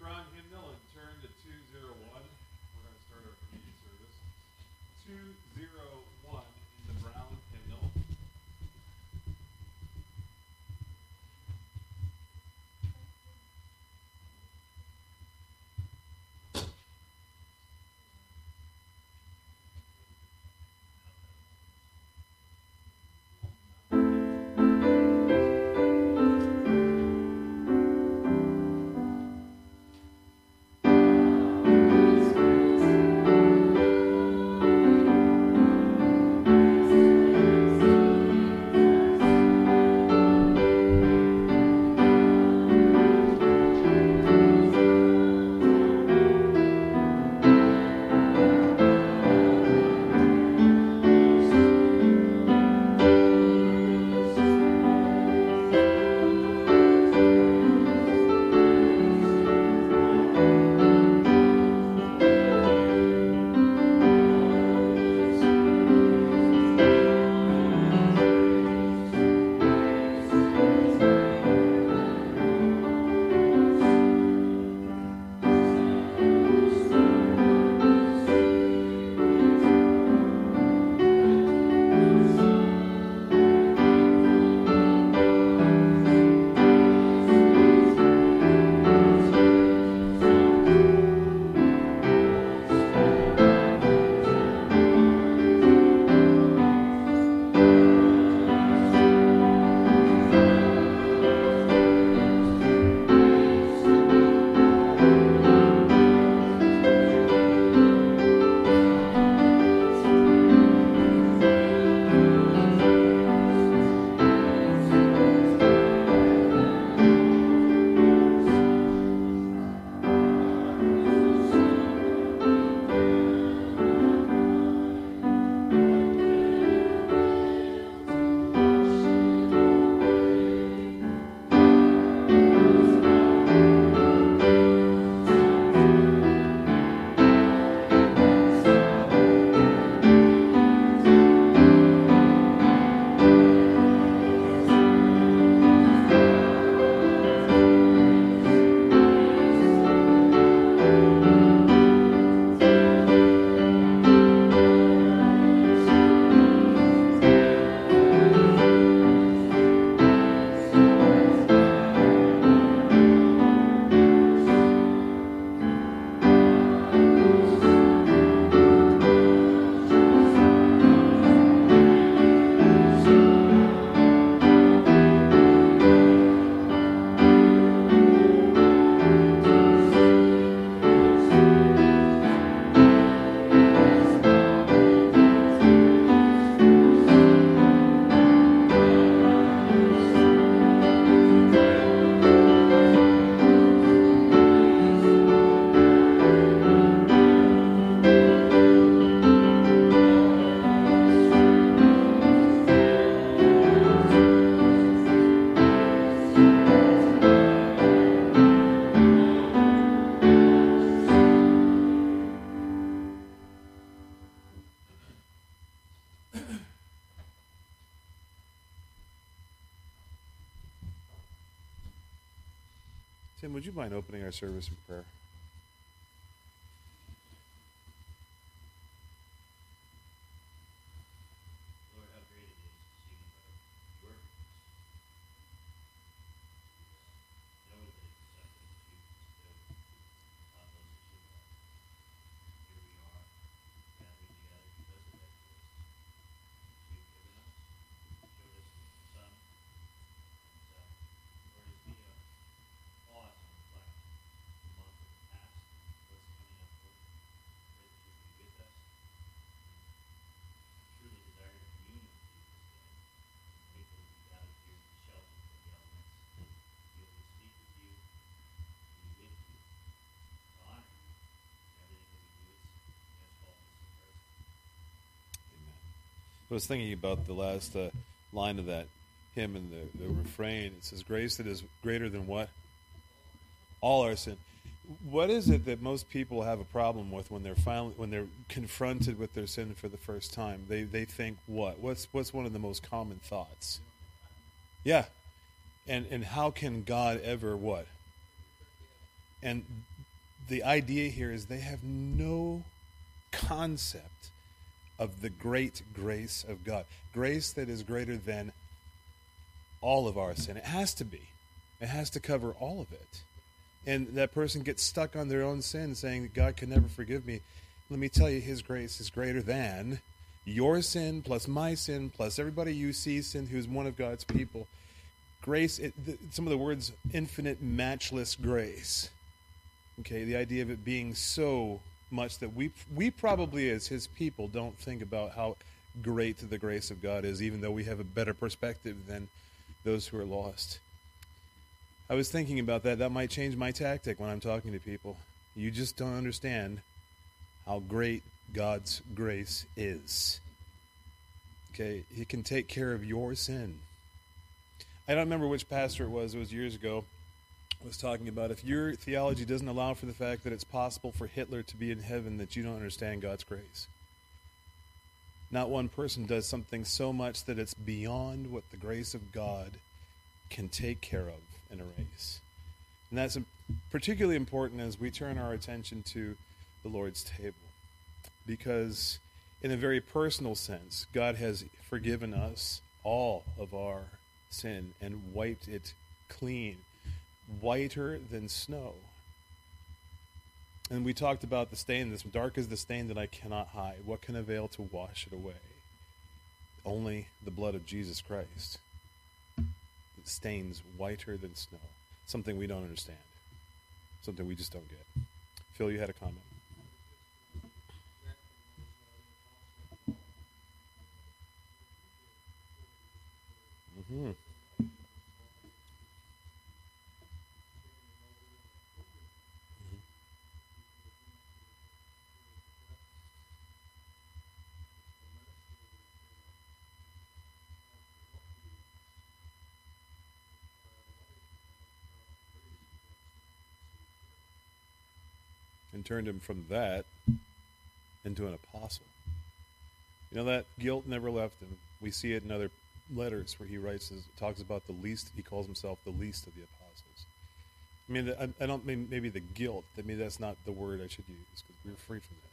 Brown hymnal and turn to 201. We're going to start our communion service. 201 our service in prayer? Lord, how great it is to see your your goodness. Know that it's something that you bestowed upon those that you love. Here we are, gathered together because of that grace that you've given us. Showed us the Son. And, uh, Lord, as we uh, pause and reflect the month of the past, what's coming up, Lord, pray that you be with us truly desire to commune with you this day. Grateful to be gathered here to shelter from the elements, to be able to speak with you, to be with you, to honor you. In everything that we do, it's in us all this in Christ. Amen. I was thinking about the last uh, line of that hymn and the, the refrain. It says, Grace that is greater than what? All our sin. What is it that most people have a problem with when they're finally when they're confronted with their sin for the first time? They they think what? What's what's one of the most common thoughts? Yeah. And and how can God ever what? And the idea here is they have no concept of the great grace of God. Grace that is greater than all of our sin. It has to be. It has to cover all of it. And that person gets stuck on their own sin, saying God can never forgive me. Let me tell you, His grace is greater than your sin, plus my sin, plus everybody you see sin who's one of God's people. Grace, it, the, some of the words, infinite, matchless grace. Okay, the idea of it being so much that we we probably as His people don't think about how great the grace of God is, even though we have a better perspective than those who are lost. I was thinking about that. That might change my tactic when I'm talking to people. You just don't understand how great God's grace is. Okay, He can take care of your sin. I don't remember which pastor it was, it was years ago, was talking about if your theology doesn't allow for the fact that it's possible for Hitler to be in heaven, that you don't understand God's grace. Not one person does something so much that it's beyond what the grace of God can take care of and erase. And that's particularly important as we turn our attention to the Lord's table. Because, in a very personal sense, God has forgiven us all of our sin and wiped it clean, whiter than snow. And we talked about the stain, this dark is the stain that I cannot hide. What can avail to wash it away? Only the blood of Jesus Christ. It stains whiter than snow. Something we don't understand. Something we just don't get. Phil, you had a comment. Mm-hmm. And turned him from that into an apostle. You know that guilt never left him. We see it in other letters where he writes, talks about the least. He calls himself the least of the apostles. I mean, I, I don't mean maybe the guilt. I mean that's not the word I should use because we're free from that.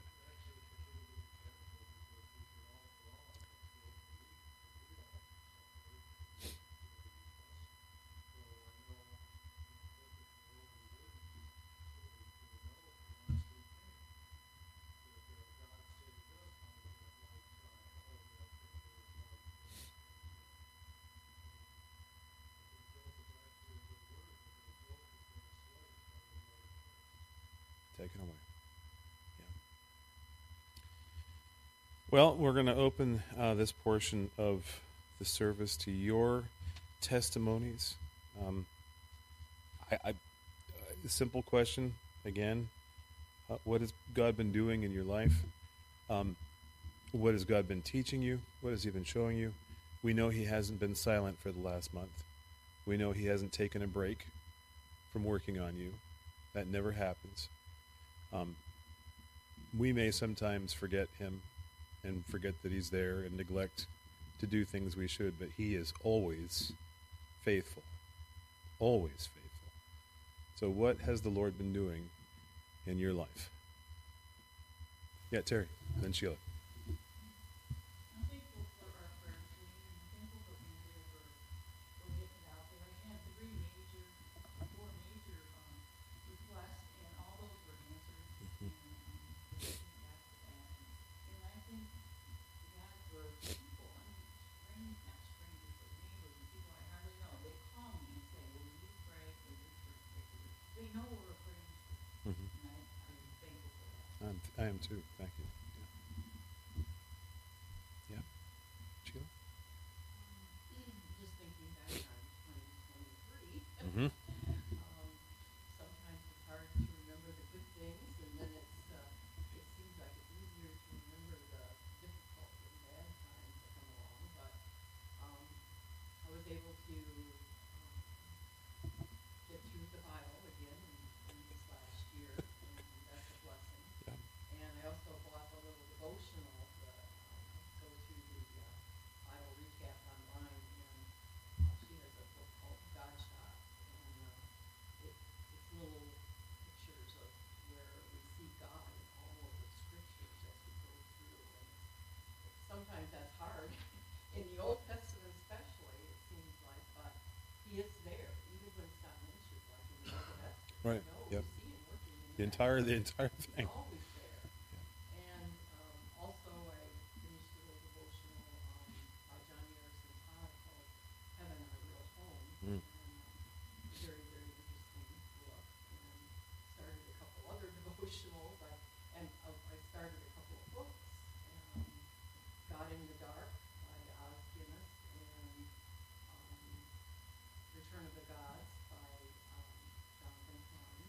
Take it away. Yeah. Well, we're going to open uh, this portion of the service to your testimonies. Um, I, I, a simple question again: uh, What has God been doing in your life? Um, what has God been teaching you? What has He been showing you? We know He hasn't been silent for the last month. We know He hasn't taken a break from working on you. That never happens. Um, we may sometimes forget him and forget that he's there and neglect to do things we should, but he is always faithful. Always faithful. So, what has the Lord been doing in your life? Yeah, Terry, then Sheila. I'm thankful for our prayer team, and I'm thankful for Andrea for, for getting it out there. I had three major, four major, um, requests, and all those were answered, and, um, we're getting back to that. And I thank God for people, I mean, strangers, not strangers, but neighbors, and people I hardly know, they call me and say, will you pray for this person? They know we're praying for, Mhm. and I, I'm thankful for that. I'm, I am too. Thank you. Yeah. yeah. Sheila? Just thinking back on twenty twenty-three. Mm-hmm. Um, sometimes it's hard to remember the good things, and then it's, uh, it seems like it's easier to remember the difficult and bad times that come along, but, um, I was able to, um, get through the Bible again in, in this last year, and that's a blessing. Yeah. And I also bought the little in the Old Testament especially, it seems like, but he is there, even when it's not mentioned, like in the Old Testament. Right, You know, yep. we see him working in The entire the entire thing. always there. And um, also, I finished a little devotional um, by John Harrison Todd called Heaven Our Real Home. Mm. And, uh, very, very interesting book. And started a couple other devotionals. I, and uh, I started a couple of books. Um, God in the Dark by Os Guinness and um, Return of the Gods by um, Jonathan Cahn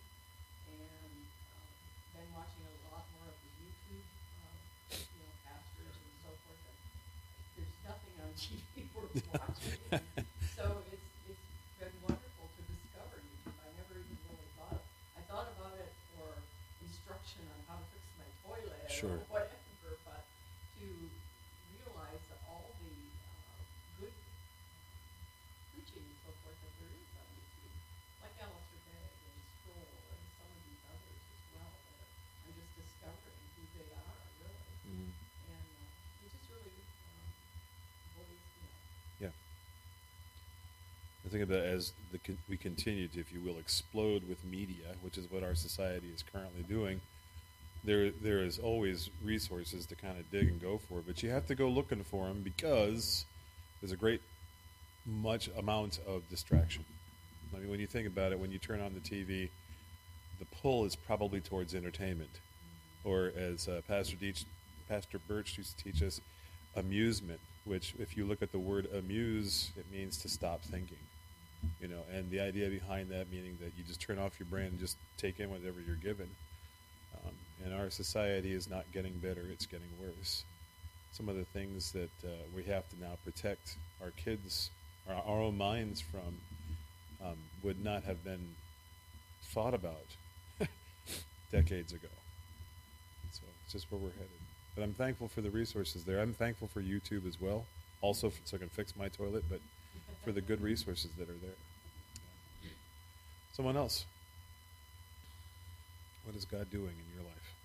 and um, been watching a lot more of the YouTube, uh, you know, pastors and so forth. And there's nothing on TV worth watching. And so it's it's been wonderful to discover YouTube. I never even really thought of. I thought about it for instruction on how to fix my toilet Sure. or whatever, but to realize that all the uh, good preaching and so forth that there is on YouTube, like Alistair Begg and Sproul and some of these others as well, that are, I'm just discovering who they are really, Mhm. and uh, it just really um, buoys me up. Yeah. I think of that as the we continue to, if you will, explode with media, which is what our society is currently doing. There, there is always resources to kind of dig and go for, but you have to go looking for them because there's a great much amount of distraction. I mean, when you think about it, when you turn on the TV, the pull is probably towards entertainment, or as uh, Pastor Deach, Pastor Birch used to teach us, amusement. Which, if you look at the word amuse, it means to stop thinking. You know, and the idea behind that meaning that you just turn off your brain and just take in whatever you're given. Um, and our society is not getting better; it's getting worse. Some of the things that uh, we have to now protect our kids, our, our own minds from, um, would not have been thought about decades ago. So it's just where we're headed. But I'm thankful for the resources there. I'm thankful for YouTube as well, also so I can fix my toilet, but for the good resources that are there. Someone else. What is God doing in your life?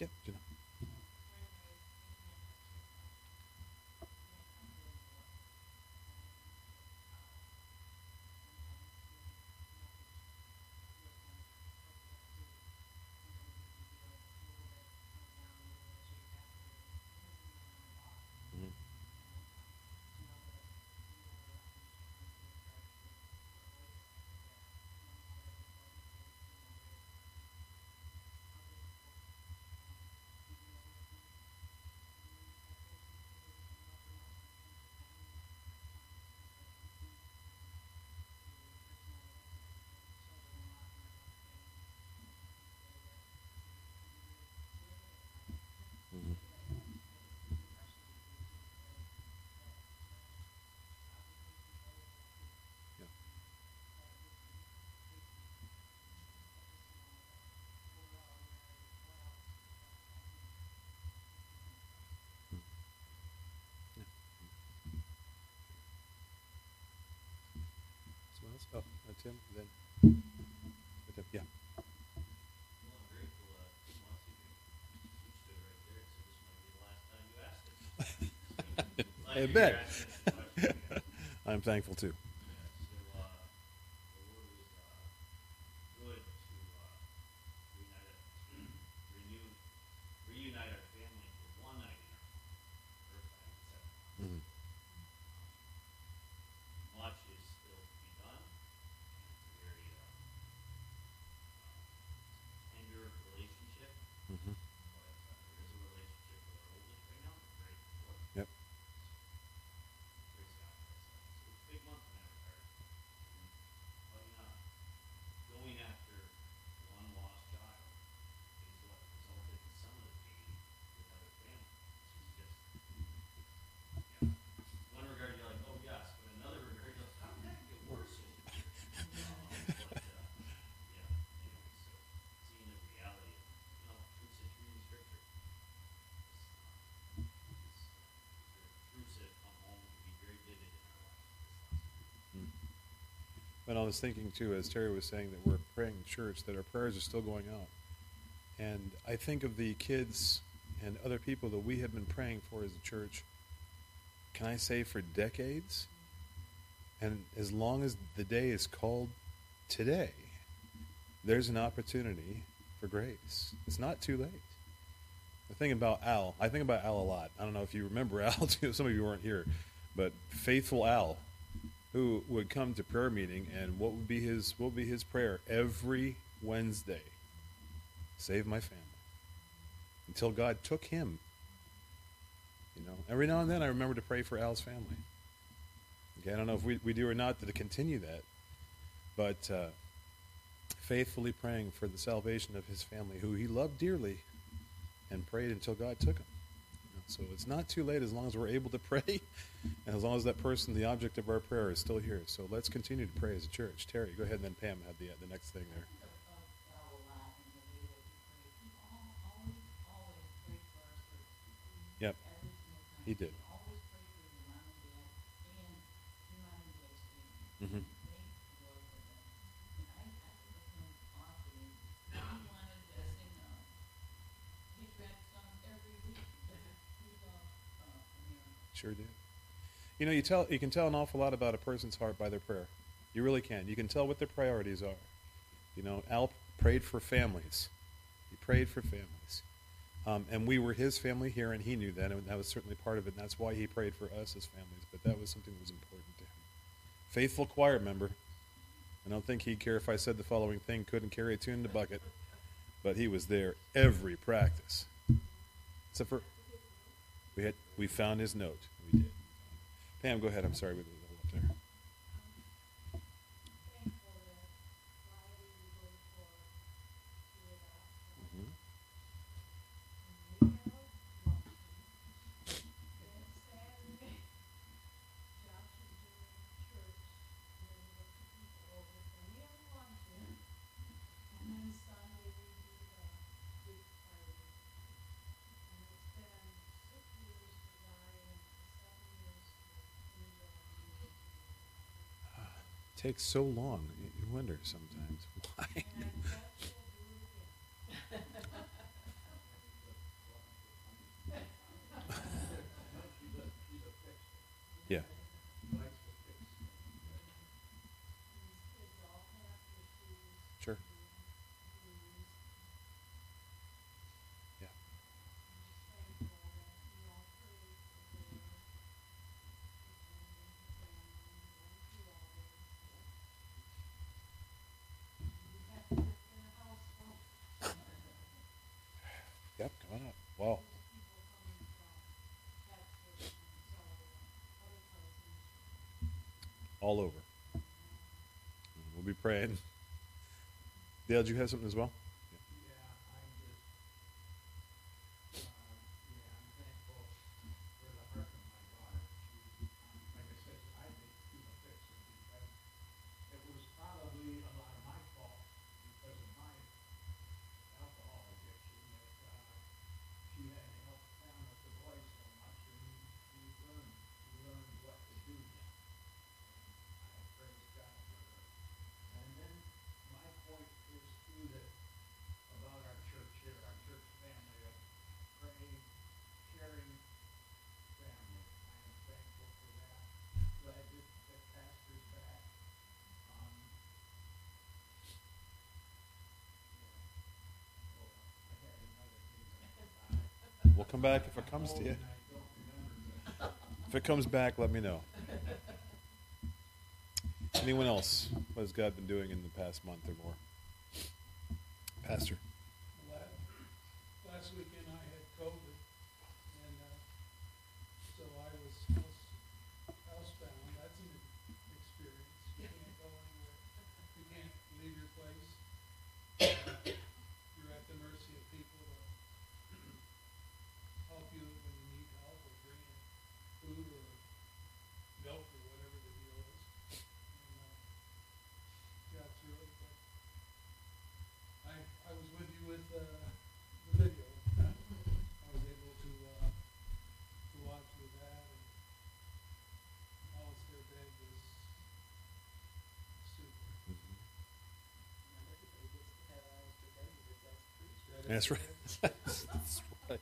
Yeah, Jenna. Mhm. Mhm. Yeah. Mm. Yeah. Someone else? Oh, uh, Tim, then. uh, Tim, Yeah. Well, I'm grateful, uh, Monty, you stood right there and said this might be the last time you asked it. Glad I bet. asking this question. I'm thankful too. Yeah, so, uh, the Lord was, uh, good to, uh, reunite, renew, reunite our family for one night in our home. First time in seven months. Mhm. Much is still to be done. It's a very, uh, um, tender relationship, Mhm. but, uh, there is a relationship with our oldest right now, we're grateful for. Yep. Praise God. It's, uh, it's a big month in that regard. And, but, uh, going after one lost child is what resulted in some of the pain with other families. It's just, yeah. One regard you're like, oh yes, but another regard you're like, how did that get worse over here? Um, but, uh, yeah, anyway, so seeing the reality of, you know, truths that read in scripture. It's, uh, it's, uh, truths that have come home to be very vivid in our lives this last week. And I was thinking too, as Terry was saying, that we're praying in church, that our prayers are still going out. And I think of the kids and other people that we have been praying for as a church can I say, for decades. And as long as the day is called today, there's an opportunity for grace. It's not too late. The thing about Al, I think about Al a lot. I don't know if you remember Al, too. Some of you weren't here, but faithful Al, who would come to prayer meeting, and what would be his what would be his prayer every Wednesday? Save my family. Until God took him. You know, every now and then I remember to pray for Al's family. Okay, I don't know if we, we do or not to continue that, but uh, faithfully praying for the salvation of his family, who he loved dearly, and prayed until God took him. So it's not too late as long as we're able to pray, and as long as that person, the object of our prayer, is still here. So let's continue to pray as a church. Terry, go ahead, and then Pam had the the next thing there. Yep. He did. Mhm. Sure did. You know, you tell you can tell an awful lot about a person's heart by their prayer. You really can. You can tell what their priorities are. You know, Al prayed for families. He prayed for families. Um, and we were his family here, and he knew that, and that was certainly part of it. And that's why he prayed for us as families. But that was something that was important to him. Faithful choir member. I don't think he'd care if I said the following thing: couldn't carry a tune in the bucket, but he was there every practice. Except for we had we found his note. We did. Pam, go ahead. I'm sorry we moved up there. Mhm. Takes so long. You wonder sometimes why. yeah. Sure. Yeah. Yep. Come on up. Wow. All over. We'll be praying. Dale, do you have something as well? Yeah, I just, uh, yeah, I'm thankful for the heart of my daughter. She, like I said, I think she's a fixer because it was probably a lot of my fault because of my alcohol addiction that, uh, she had to help down with the boys so much and we learned, we learned what to do now. And I praise God for her. And then my point is too that about our church here, our church family of praying, sharing family. I am thankful for that. Glad that, that pastor's back. Um, yeah. Oh, I had another thing that I forgot. We'll come back if it comes to you. If it comes back, let me know. Anyone else? What has God been doing in the past month or more? Pastor. Last, last weekend I had COVID, and, uh, so I was house, housebound, that's an experience, you can't go anywhere, you can't leave your place. You're at the mercy of people to help you when you need help, or bring in food or milk or whatever the deal is. And, uh, got through it, but I, I was with you with, uh, the video. I was able to, uh, to watch with that and Alistair Begg was super. That's right. That's right.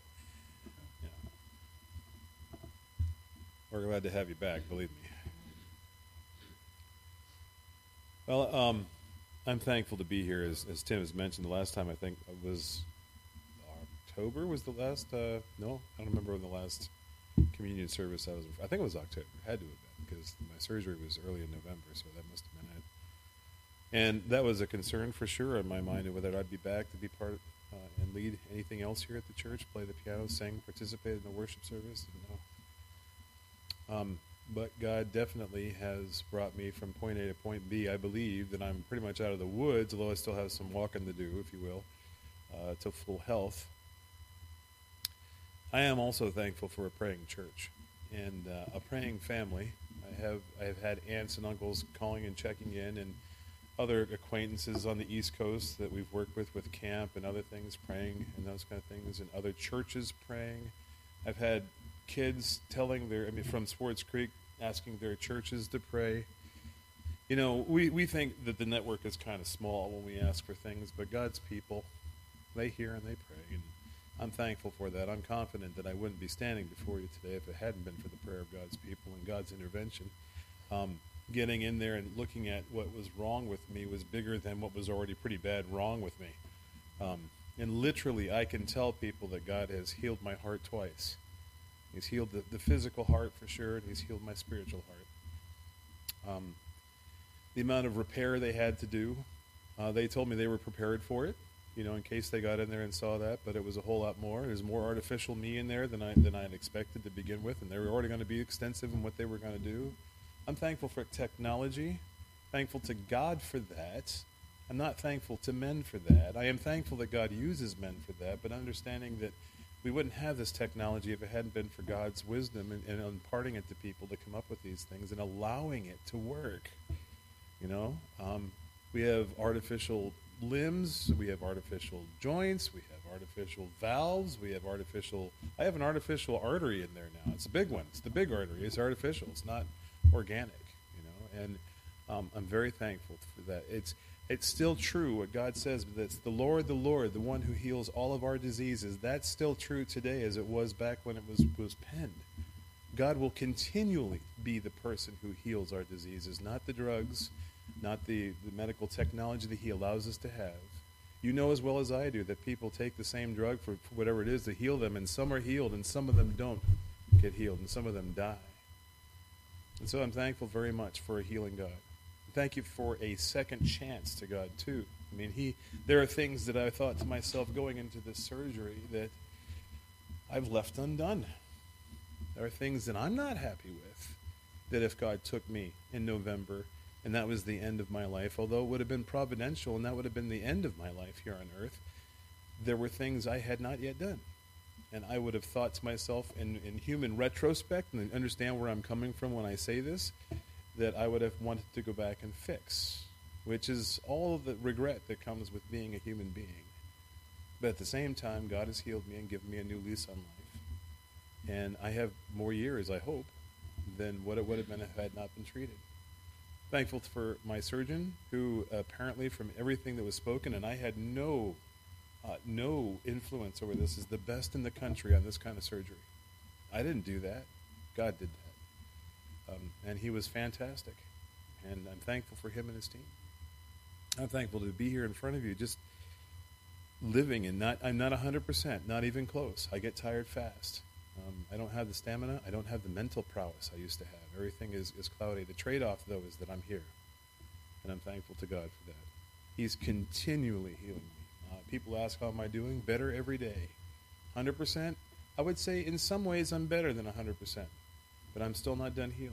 Yeah. We're glad to have you back, believe me. Well, um, I'm thankful to be here. As, as Tim has mentioned, the last time I think was October was the last. Uh, no, I don't remember when the last communion service I was. I think it was October. It had to have been because my surgery was early in November, so that must have been it. And that was a concern for sure in my mind of whether I'd be back to be part and lead anything else here at the church, play the piano, sing, participate in the worship service. No. Um, but God definitely has brought me from point A to point B. I believe that I'm pretty much out of the woods, although I still have some walking to do, if you will, uh, to full health. I am also thankful for a praying church and uh, a praying family. I have I have had aunts and uncles calling and checking in, and other acquaintances on the East Coast that we've worked with with camp and other things, praying and those kind of things, and other churches praying. I've had kids telling their, I mean, from Sports Creek, asking their churches to pray. You know, we, we think that the network is kind of small when we ask for things, but God's people, they hear and they pray. And I'm thankful for that. I'm confident that I wouldn't be standing before you today if it hadn't been for the prayer of God's people and God's intervention. Um, getting in there and looking at what was wrong with me was bigger than what was already pretty bad wrong with me. Um, and literally, I can tell people that God has healed my heart twice. He's healed the, the physical heart for sure, and He's healed my spiritual heart. Um, the amount of repair they had to do, uh, they told me they were prepared for it, you know, in case they got in there and saw that, but it was a whole lot more. There's more artificial me in there than I, than I had expected to begin with, and they were already going to be extensive in what they were going to do. I'm thankful for technology, thankful to God for that. I'm not thankful to men for that. I am thankful that God uses men for that, but understanding that we wouldn't have this technology if it hadn't been for God's wisdom and, and imparting it to people to come up with these things and allowing it to work. You know, um, we have artificial limbs, we have artificial joints, we have artificial valves, we have artificial. I have an artificial artery in there now. It's a big one. It's the big artery. It's artificial. It's not organic. You know, and um, I'm very thankful for that. It's it's still true what God says, it's the Lord, the Lord, the one who heals all of our diseases. That's still true today as it was back when it was, was penned. God will continually be the person who heals our diseases, not the drugs, not the, the medical technology that He allows us to have. You know as well as I do that people take the same drug for whatever it is to heal them, and some are healed, and some of them don't get healed, and some of them die. And so I'm thankful very much for a healing God thank you for a second chance to God too. I mean, he there are things that I thought to myself going into this surgery that I've left undone. There are things that I'm not happy with that if God took me in November and that was the end of my life, although it would have been providential and that would have been the end of my life here on earth, there were things I had not yet done. And I would have thought to myself in, in human retrospect and understand where I'm coming from when I say this, that I would have wanted to go back and fix, which is all the regret that comes with being a human being. But at the same time, God has healed me and given me a new lease on life. And I have more years, I hope, than what it would have been if I had not been treated. Thankful for my surgeon, who apparently, from everything that was spoken, and I had no, uh, no influence over this, is the best in the country on this kind of surgery. I didn't do that. God did that. Um, and he was fantastic. And I'm thankful for him and his team. I'm thankful to be here in front of you, just living and not, I'm not 100%, not even close. I get tired fast. Um, I don't have the stamina. I don't have the mental prowess I used to have. Everything is, is cloudy. The trade off, though, is that I'm here. And I'm thankful to God for that. He's continually healing me. People ask, How am I doing? Better every day. 100%? I would say in some ways I'm better than 100% but I'm still not done healing.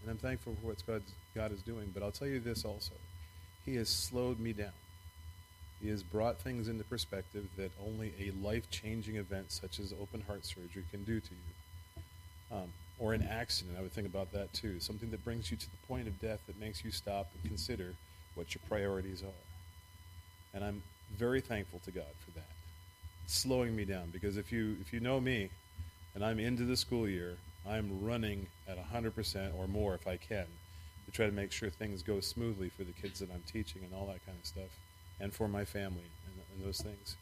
And I'm thankful for what God, God is doing. But I'll tell you this also He has slowed me down. He has brought things into perspective that only a life changing event such as open heart surgery can do to you. Um, or an accident, I would think about that too. Something that brings you to the point of death that makes you stop and consider what your priorities are. And I'm very thankful to God for that. It's slowing me down because if you if you know me and I'm into the school year I'm running at 100% or more if I can to try to make sure things go smoothly for the kids that I'm teaching and all that kind of stuff, and for my family and, and those things.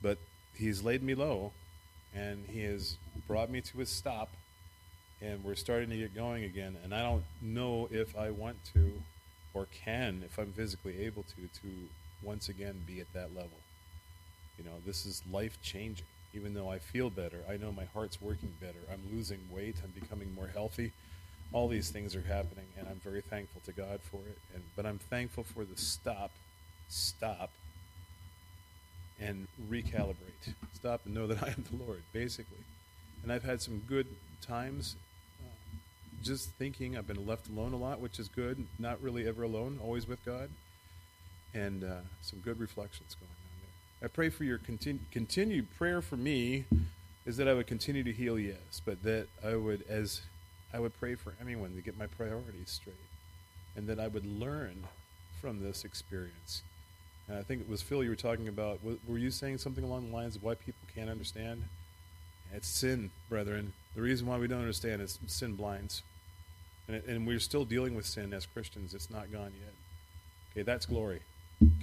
But He's laid me low, and He has brought me to a stop and we're starting to get going again. And I don't know if I want to or can, if I'm physically able to, to once again be at that level. You know, this is life changing. Even though I feel better, I know my heart's working better. I'm losing weight. I'm becoming more healthy. All these things are happening, and I'm very thankful to God for it. And but I'm thankful for the stop, stop, and recalibrate. Stop and know that I am the Lord, basically. And I've had some good times uh, just thinking. I've been left alone a lot, which is good. Not really ever alone, always with God. And uh, some good reflections going on there. I pray for your continu- continued prayer for me is that I would continue to heal, yes, but that I would, as I would pray for anyone to get my priorities straight, and that I would learn from this experience. And I think it was Phil you were talking about. Were you saying something along the lines of why people can't understand? It's sin, brethren. The reason why we don't understand is sin blinds. And, it, and we're still dealing with sin as Christians. It's not gone yet. Okay, that's glory.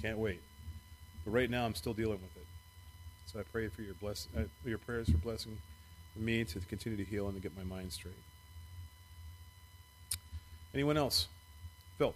Can't wait. But right now, I'm still dealing with it. So I pray for your bless, uh, your prayers for blessing me to continue to heal and to get my mind straight. Anyone else? Phil.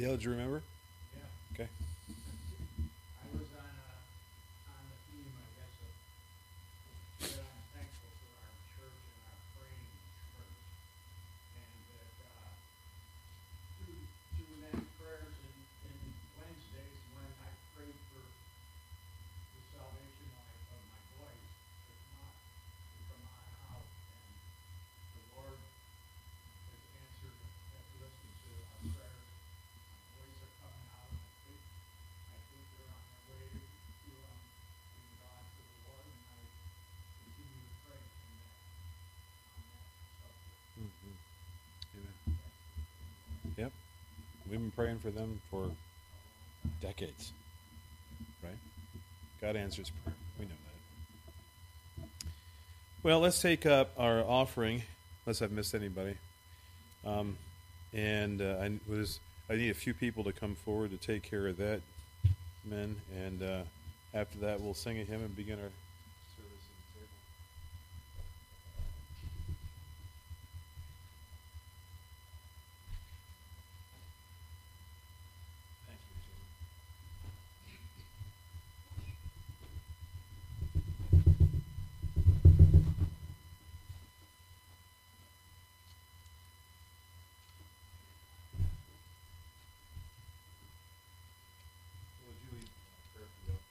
Dale, do you remember? Yeah. Okay. I was on, uh, on the team, I guess, of, that I'm thankful for our church and our praying church. And that, uh, through, through many prayers and, and Wednesdays, when I prayed for the salvation of my, of my boys, to come out, to come on out, and the Lord has answered, has listened to our prayers. My boys are coming out, and I think I think they're on their way to, to, um, giving God to the Lord, and I continue to pray in that, on that subject. Mm-hmm. Amen. Yep. We've been praying for them for decades. Right? God answers prayer. We know that. Well, let's take up our offering, unless I've missed anybody. Um, and uh, I was I need a few people to come forward to take care of that, men. And uh, after that, we'll sing a hymn and begin our service at the table. Thank you, Jim. Will you lead prayer for you?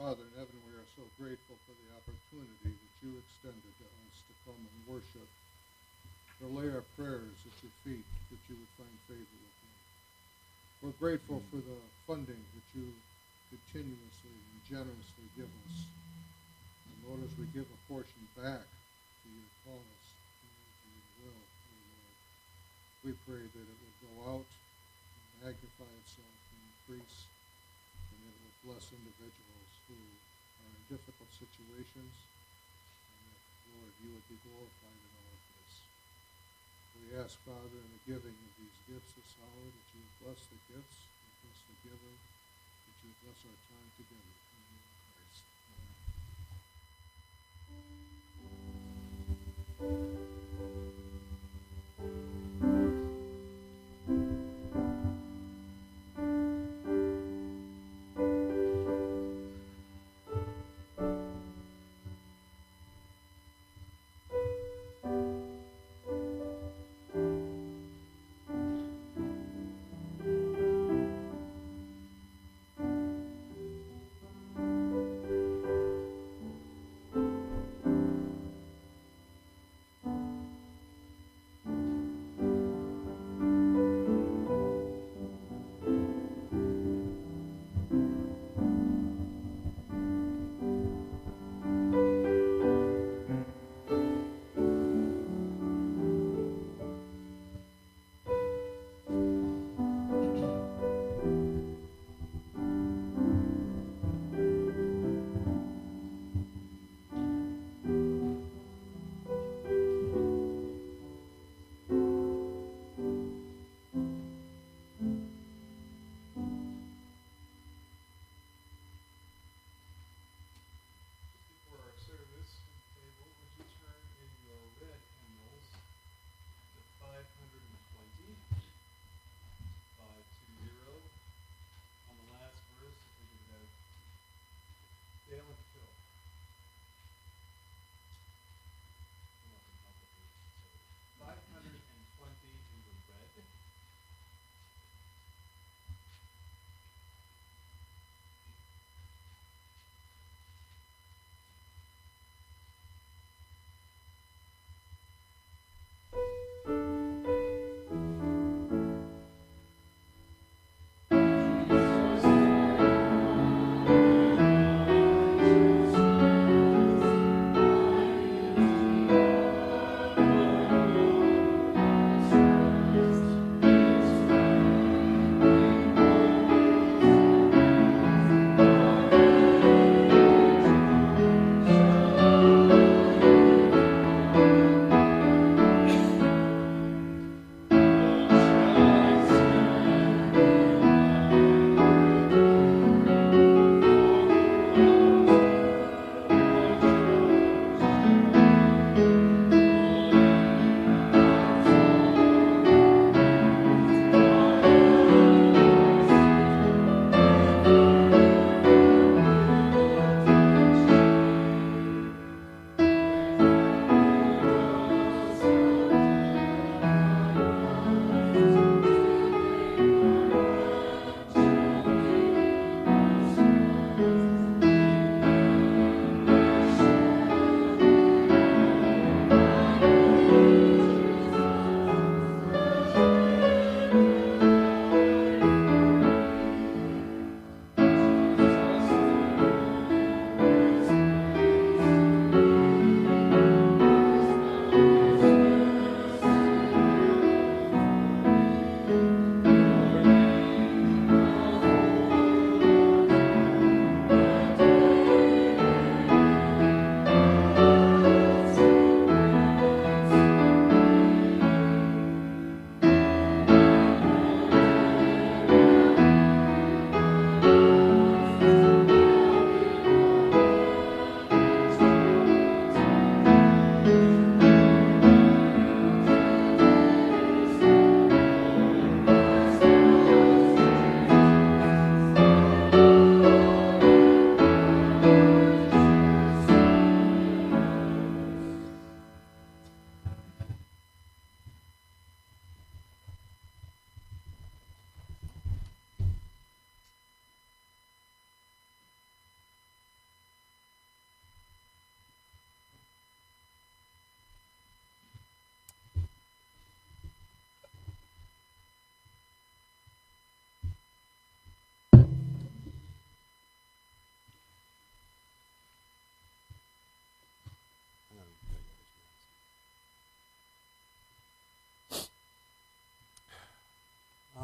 Father in heaven, we are so grateful for the opportunity that you extended to us to come and worship, to lay our prayers at your feet, that you would find favor with them. We're grateful for the funding that you continuously and generously give us. And Lord, as we give a portion back to your cause, to your will, Lord, we pray that it will go out and magnify itself and increase and it will bless individuals who are in difficult situations, and that, Lord, you would be glorified in all. We ask, Father, in the giving of these gifts this hour, that you bless the gifts, and bless the giver, that you bless our time together. Christ. Amen.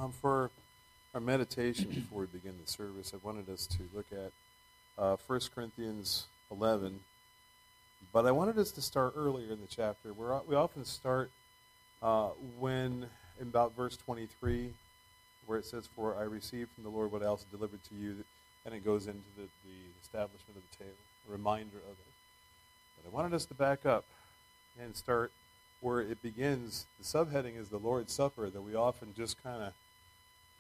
Um, for our meditation before we begin the service, I wanted us to look at uh, 1 Corinthians 11. But I wanted us to start earlier in the chapter. We're, we often start uh, when, in about verse 23, where it says, For I received from the Lord what I also delivered to you, and it goes into the, the establishment of the table, a reminder of it. But I wanted us to back up and start where it begins. The subheading is the Lord's Supper that we often just kind of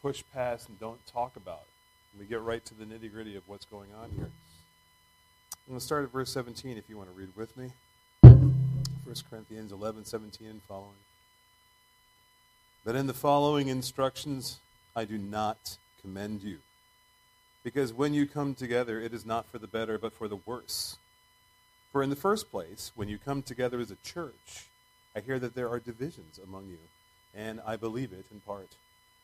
push past and don't talk about. And we get right to the nitty gritty of what's going on here. I'm going to start at verse 17 if you want to read with me. 1 Corinthians 11, 17 and following. But in the following instructions, I do not commend you. Because when you come together, it is not for the better, but for the worse. For in the first place, when you come together as a church, I hear that there are divisions among you, and I believe it in part.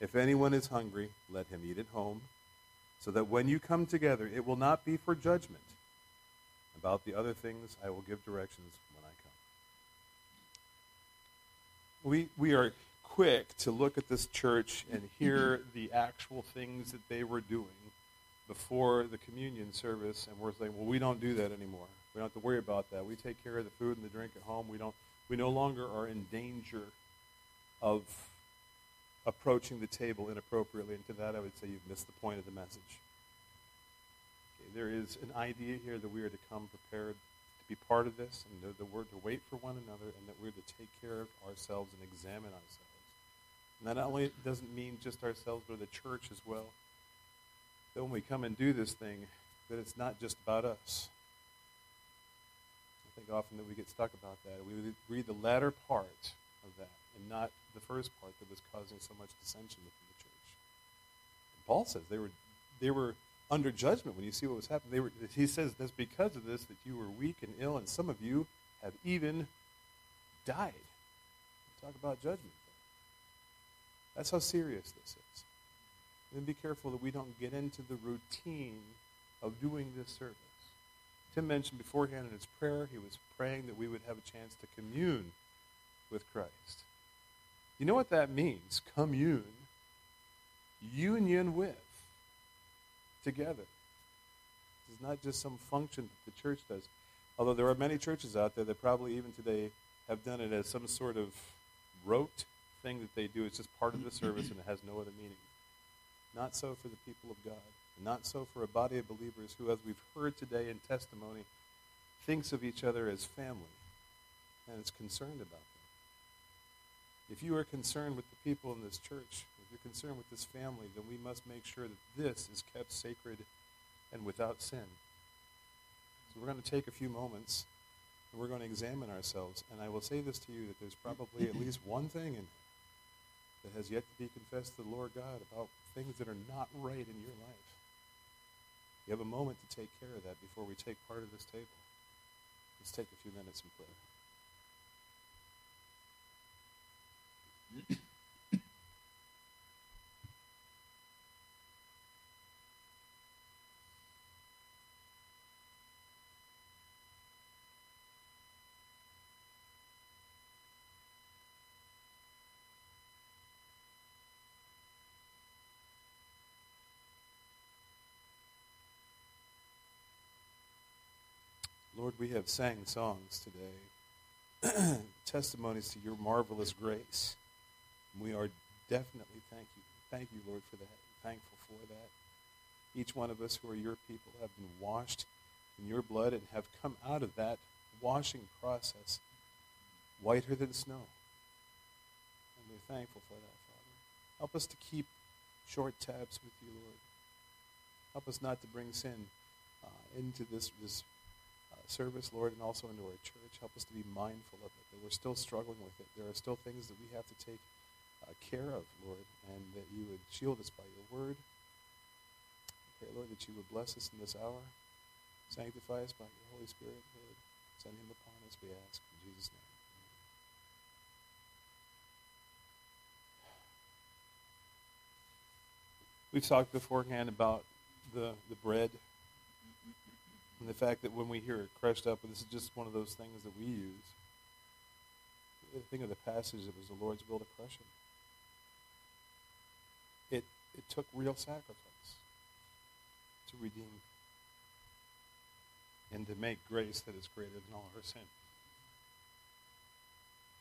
If anyone is hungry, let him eat at home, so that when you come together, it will not be for judgment. About the other things, I will give directions when I come. We, we are quick to look at this church and hear mm-hmm. the actual things that they were doing before the communion service, and we're saying, well, we don't do that anymore. We don't have to worry about that. We take care of the food and the drink at home. We don't. We no longer are in danger of approaching the table inappropriately. And to that, I would say you've missed the point of the message. Okay, there is an idea here that we are to come prepared to be part of this, and the word to wait for one another, and that we're to take care of ourselves and examine ourselves. And that not only doesn't mean just ourselves, but the church as well. That when we come and do this thing, that it's not just about us. I think often that we get stuck about that. We read the latter part of that and not the first part that was causing so much dissension within the church. And Paul says they were they were under judgment when you see what was happening. They were, he says that's because of this that you were weak and ill, and some of you have even died. Talk about judgment. That's how serious this is. And be careful that we don't get into the routine of doing this service. Tim mentioned beforehand in his prayer, he was praying that we would have a chance to commune with Christ. You know what that means? Commune. Union with. Together. This is not just some function that the church does. Although there are many churches out there that probably even today have done it as some sort of rote thing that they do. It's just part of the service and it has no other meaning. Not so for the people of God. Not so for a body of believers who, as we've heard today in testimony, thinks of each other as family and is concerned about them. If you are concerned with the people in this church, if you're concerned with this family, then we must make sure that this is kept sacred and without sin. So we're going to take a few moments and we're going to examine ourselves. And I will say this to you that there's probably at least one thing in that has yet to be confessed to the Lord God about things that are not right in your life. You have a moment to take care of that before we take part of this table. Let's take a few minutes and prayer. Lord, we have sang songs today, testimonies to your marvelous grace. We are definitely thank you. Thank you, Lord, for that. Thankful for that. Each one of us who are your people have been washed in your blood and have come out of that washing process whiter than snow. And we're thankful for that, Father. Help us to keep short tabs with you, Lord. Help us not to bring sin uh, into this, this uh, service, Lord, and also into our church. Help us to be mindful of it, that we're still struggling with it. There are still things that we have to take uh, care of, Lord, and that you would shield us by your word. I pray, Lord, that you would bless us in this hour. Sanctify us by your Holy Spirit, Lord. Send him upon us, we ask. In Jesus' name. We've talked beforehand about the, the bread and the fact that when we hear it crushed up, this is just one of those things that we use, think of the passage that was the Lord's will to crush him. It, took real sacrifice to redeem and to make grace that is greater than all our sin.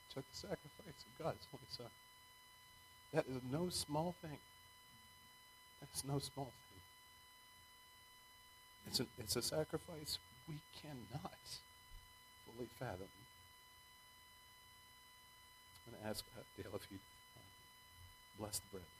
It took the sacrifice of God's only Son. That is no small thing. That's no small thing. It's a, it's a sacrifice we cannot fully fathom. I'm going to ask uh, Dale if you'd uh, bless the bread.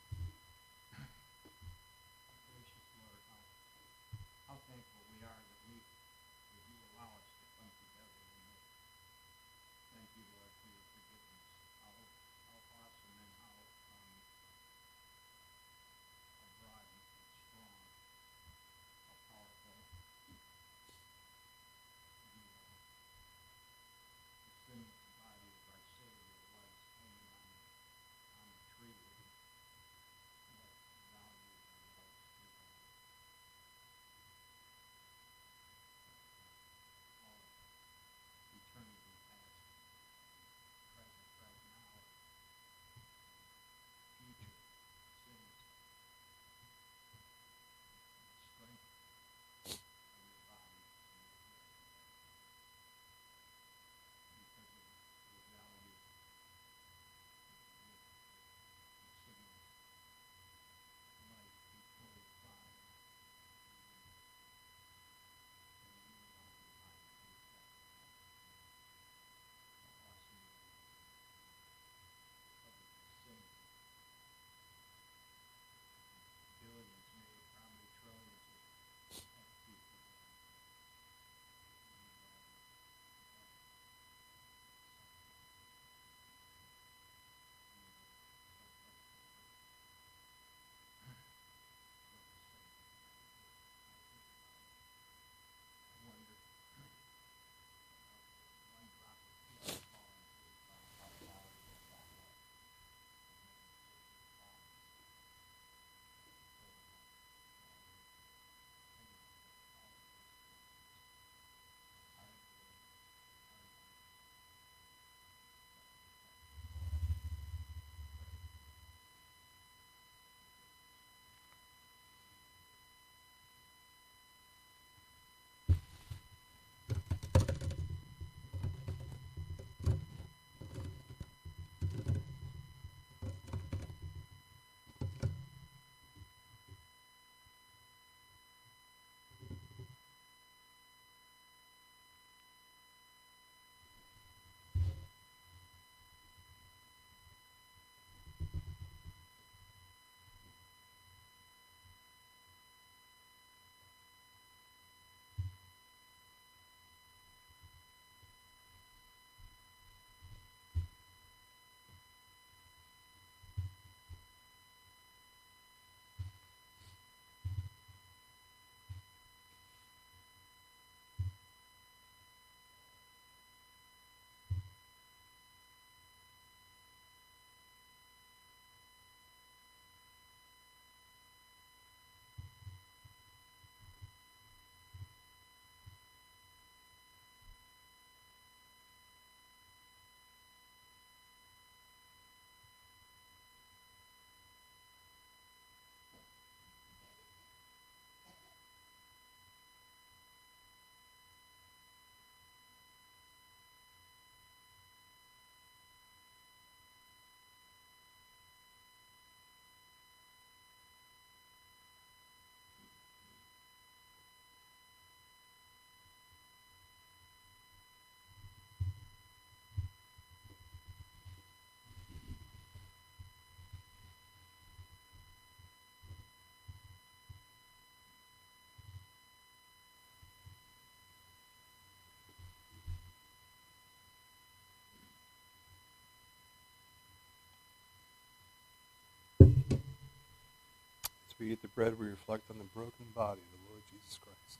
As we eat the bread, we reflect on the broken body of the Lord Jesus Christ.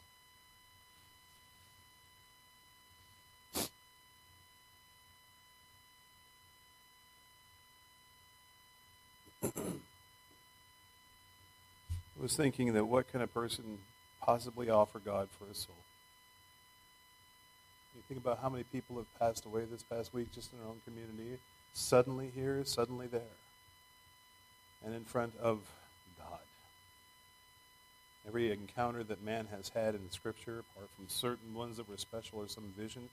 I was thinking that what can a person possibly offer God for a soul? You think about how many people have passed away this past week just in our own community. Suddenly here, suddenly there. And in front of God. Every encounter that man has had in Scripture, apart from certain ones that were special or some vision,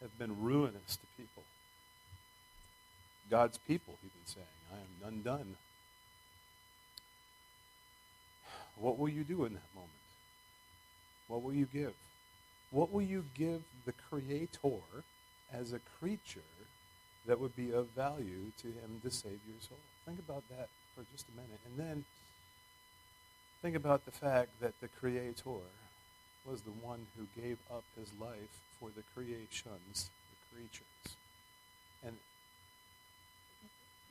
have been ruinous to people. God's people, he's been saying, I am undone. What will you do in that moment? What will you give? What will you give the Creator as a creature that would be of value to Him to save your soul? Think about that for just a minute. And then think about the fact that the Creator was the one who gave up His life for the creations, the creatures. And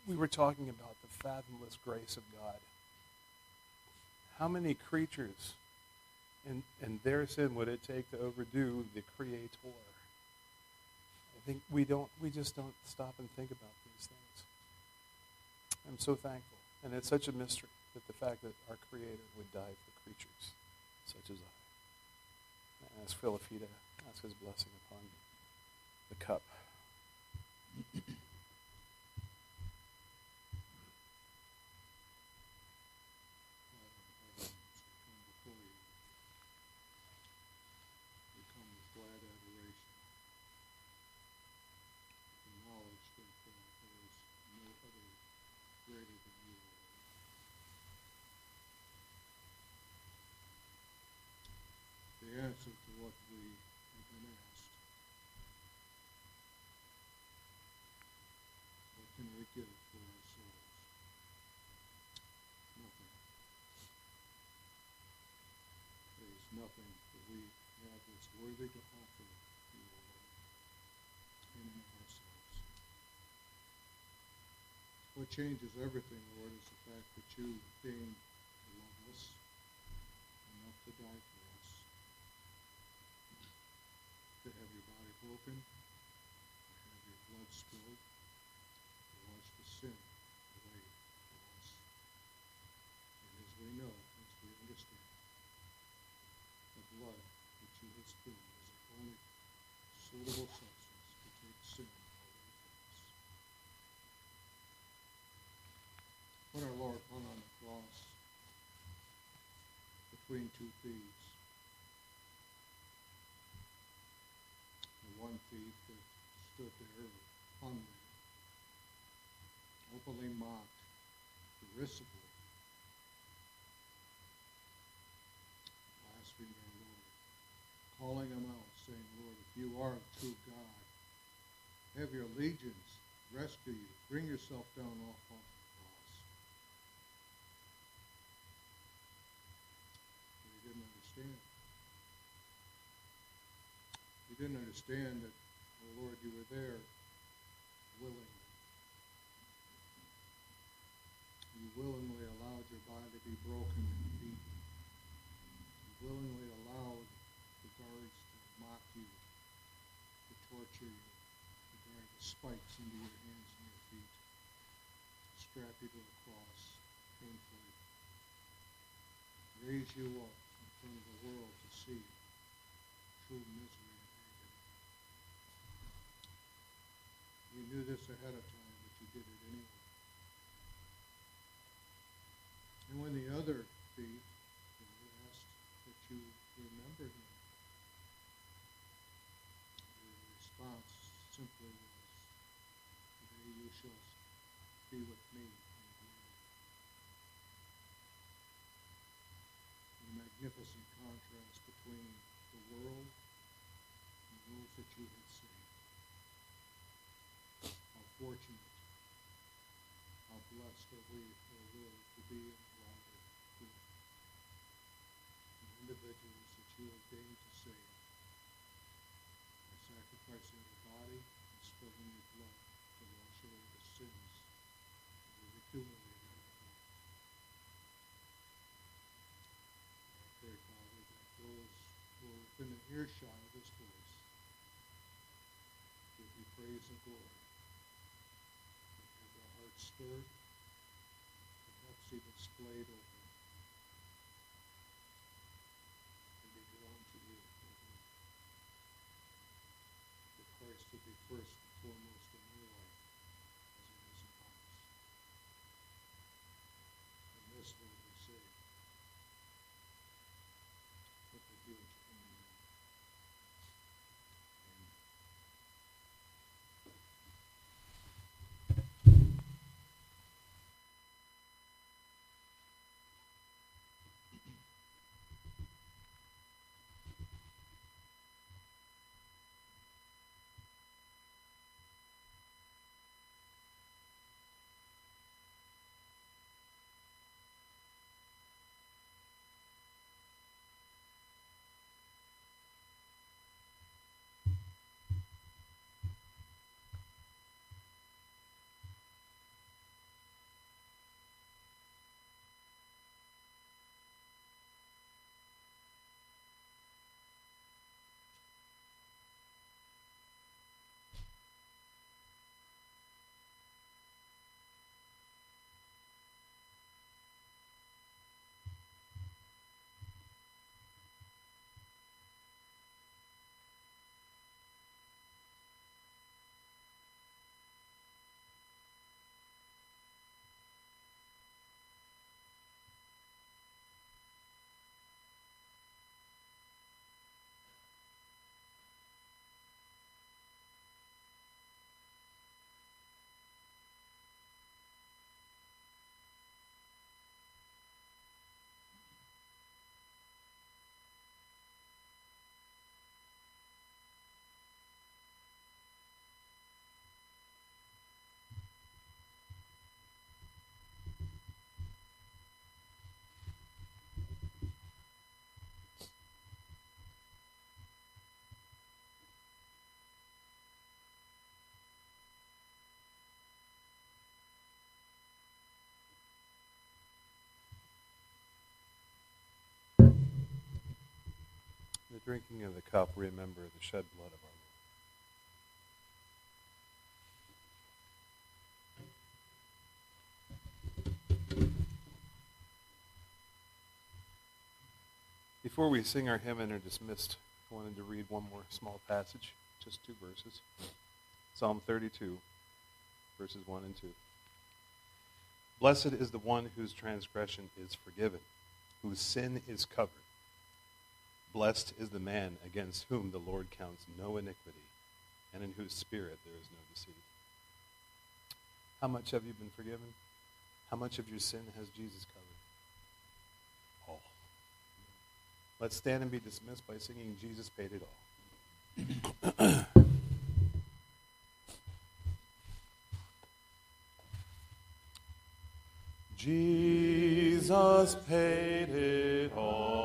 we were talking about the fathomless grace of God. How many creatures in, in their sin would it take to overdo the Creator? I think we don't. We just don't stop and think about these things. I'm so thankful, and it's such a mystery that the fact that our Creator would die for creatures such as I. Ask Philipita, ask His blessing upon the cup. Father in heaven, as we come before you, we come with glad adoration. With the knowledge that uh, there is no other greater than you, Lord. The answer to what we have been asked. What can we give for our souls? Nothing. There is nothing that we that's worthy to offer you, O Lord, in ourselves. What changes everything, Lord, is the fact that you came to love us enough to die for us, to have your body broken, to have your blood spilled, to wash the sin away from us. And as we know, as we understand, the blood which you have spilled is the only suitable substance sin away from us. When our Lord hung on the cross between two thieves, the one thief that stood there hung there, openly mocked, derisively, blaspheming our Lord, calling him out, saying, Lord, if you are the true God, have your legions rescue you. Bring yourself down off, off the cross. But he didn't understand. He didn't understand that, oh Lord, you were there willingly. You willingly allowed your body to be broken and beaten. You willingly allowed the guards to mock you, torture you, the spikes into your hands and your feet, strap you to the cross painfully, raise you up in front of the world to see true misery and agony. You knew this ahead of time, but you did it anyway. And when the other thief was asked that you remember him, your response simply was, Be with me. A magnificent contrast between the world and those that you had saved. How fortunate, how blessed are we, O Lord, to be in the light of. The individuals that you have ordained to save by sacrificing your body and spilling your blood sins that accumulated. Those who are within earshot of this voice give you praise and glory. And have their hearts stirred, perhaps even splayed open. Drinking of the cup, remember the shed blood of our Lord. Before we sing our hymn and are dismissed, I wanted to read one more small passage, just two verses. Psalm 32, verses 1 and 2. Blessed is the one whose transgression is forgiven, whose sin is covered. Blessed is the man against whom the Lord counts no iniquity, and in whose spirit there is no deceit. How much have you been forgiven? How much of your sin has Jesus covered? All. Let's stand and be dismissed by singing Jesus Paid It All. Jesus paid it all.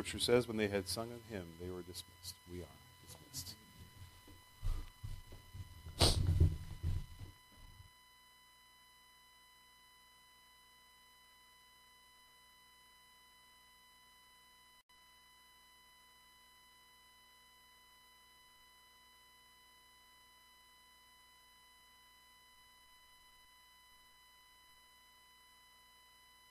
Scripture says when they had sung a hymn, they were dismissed. We are.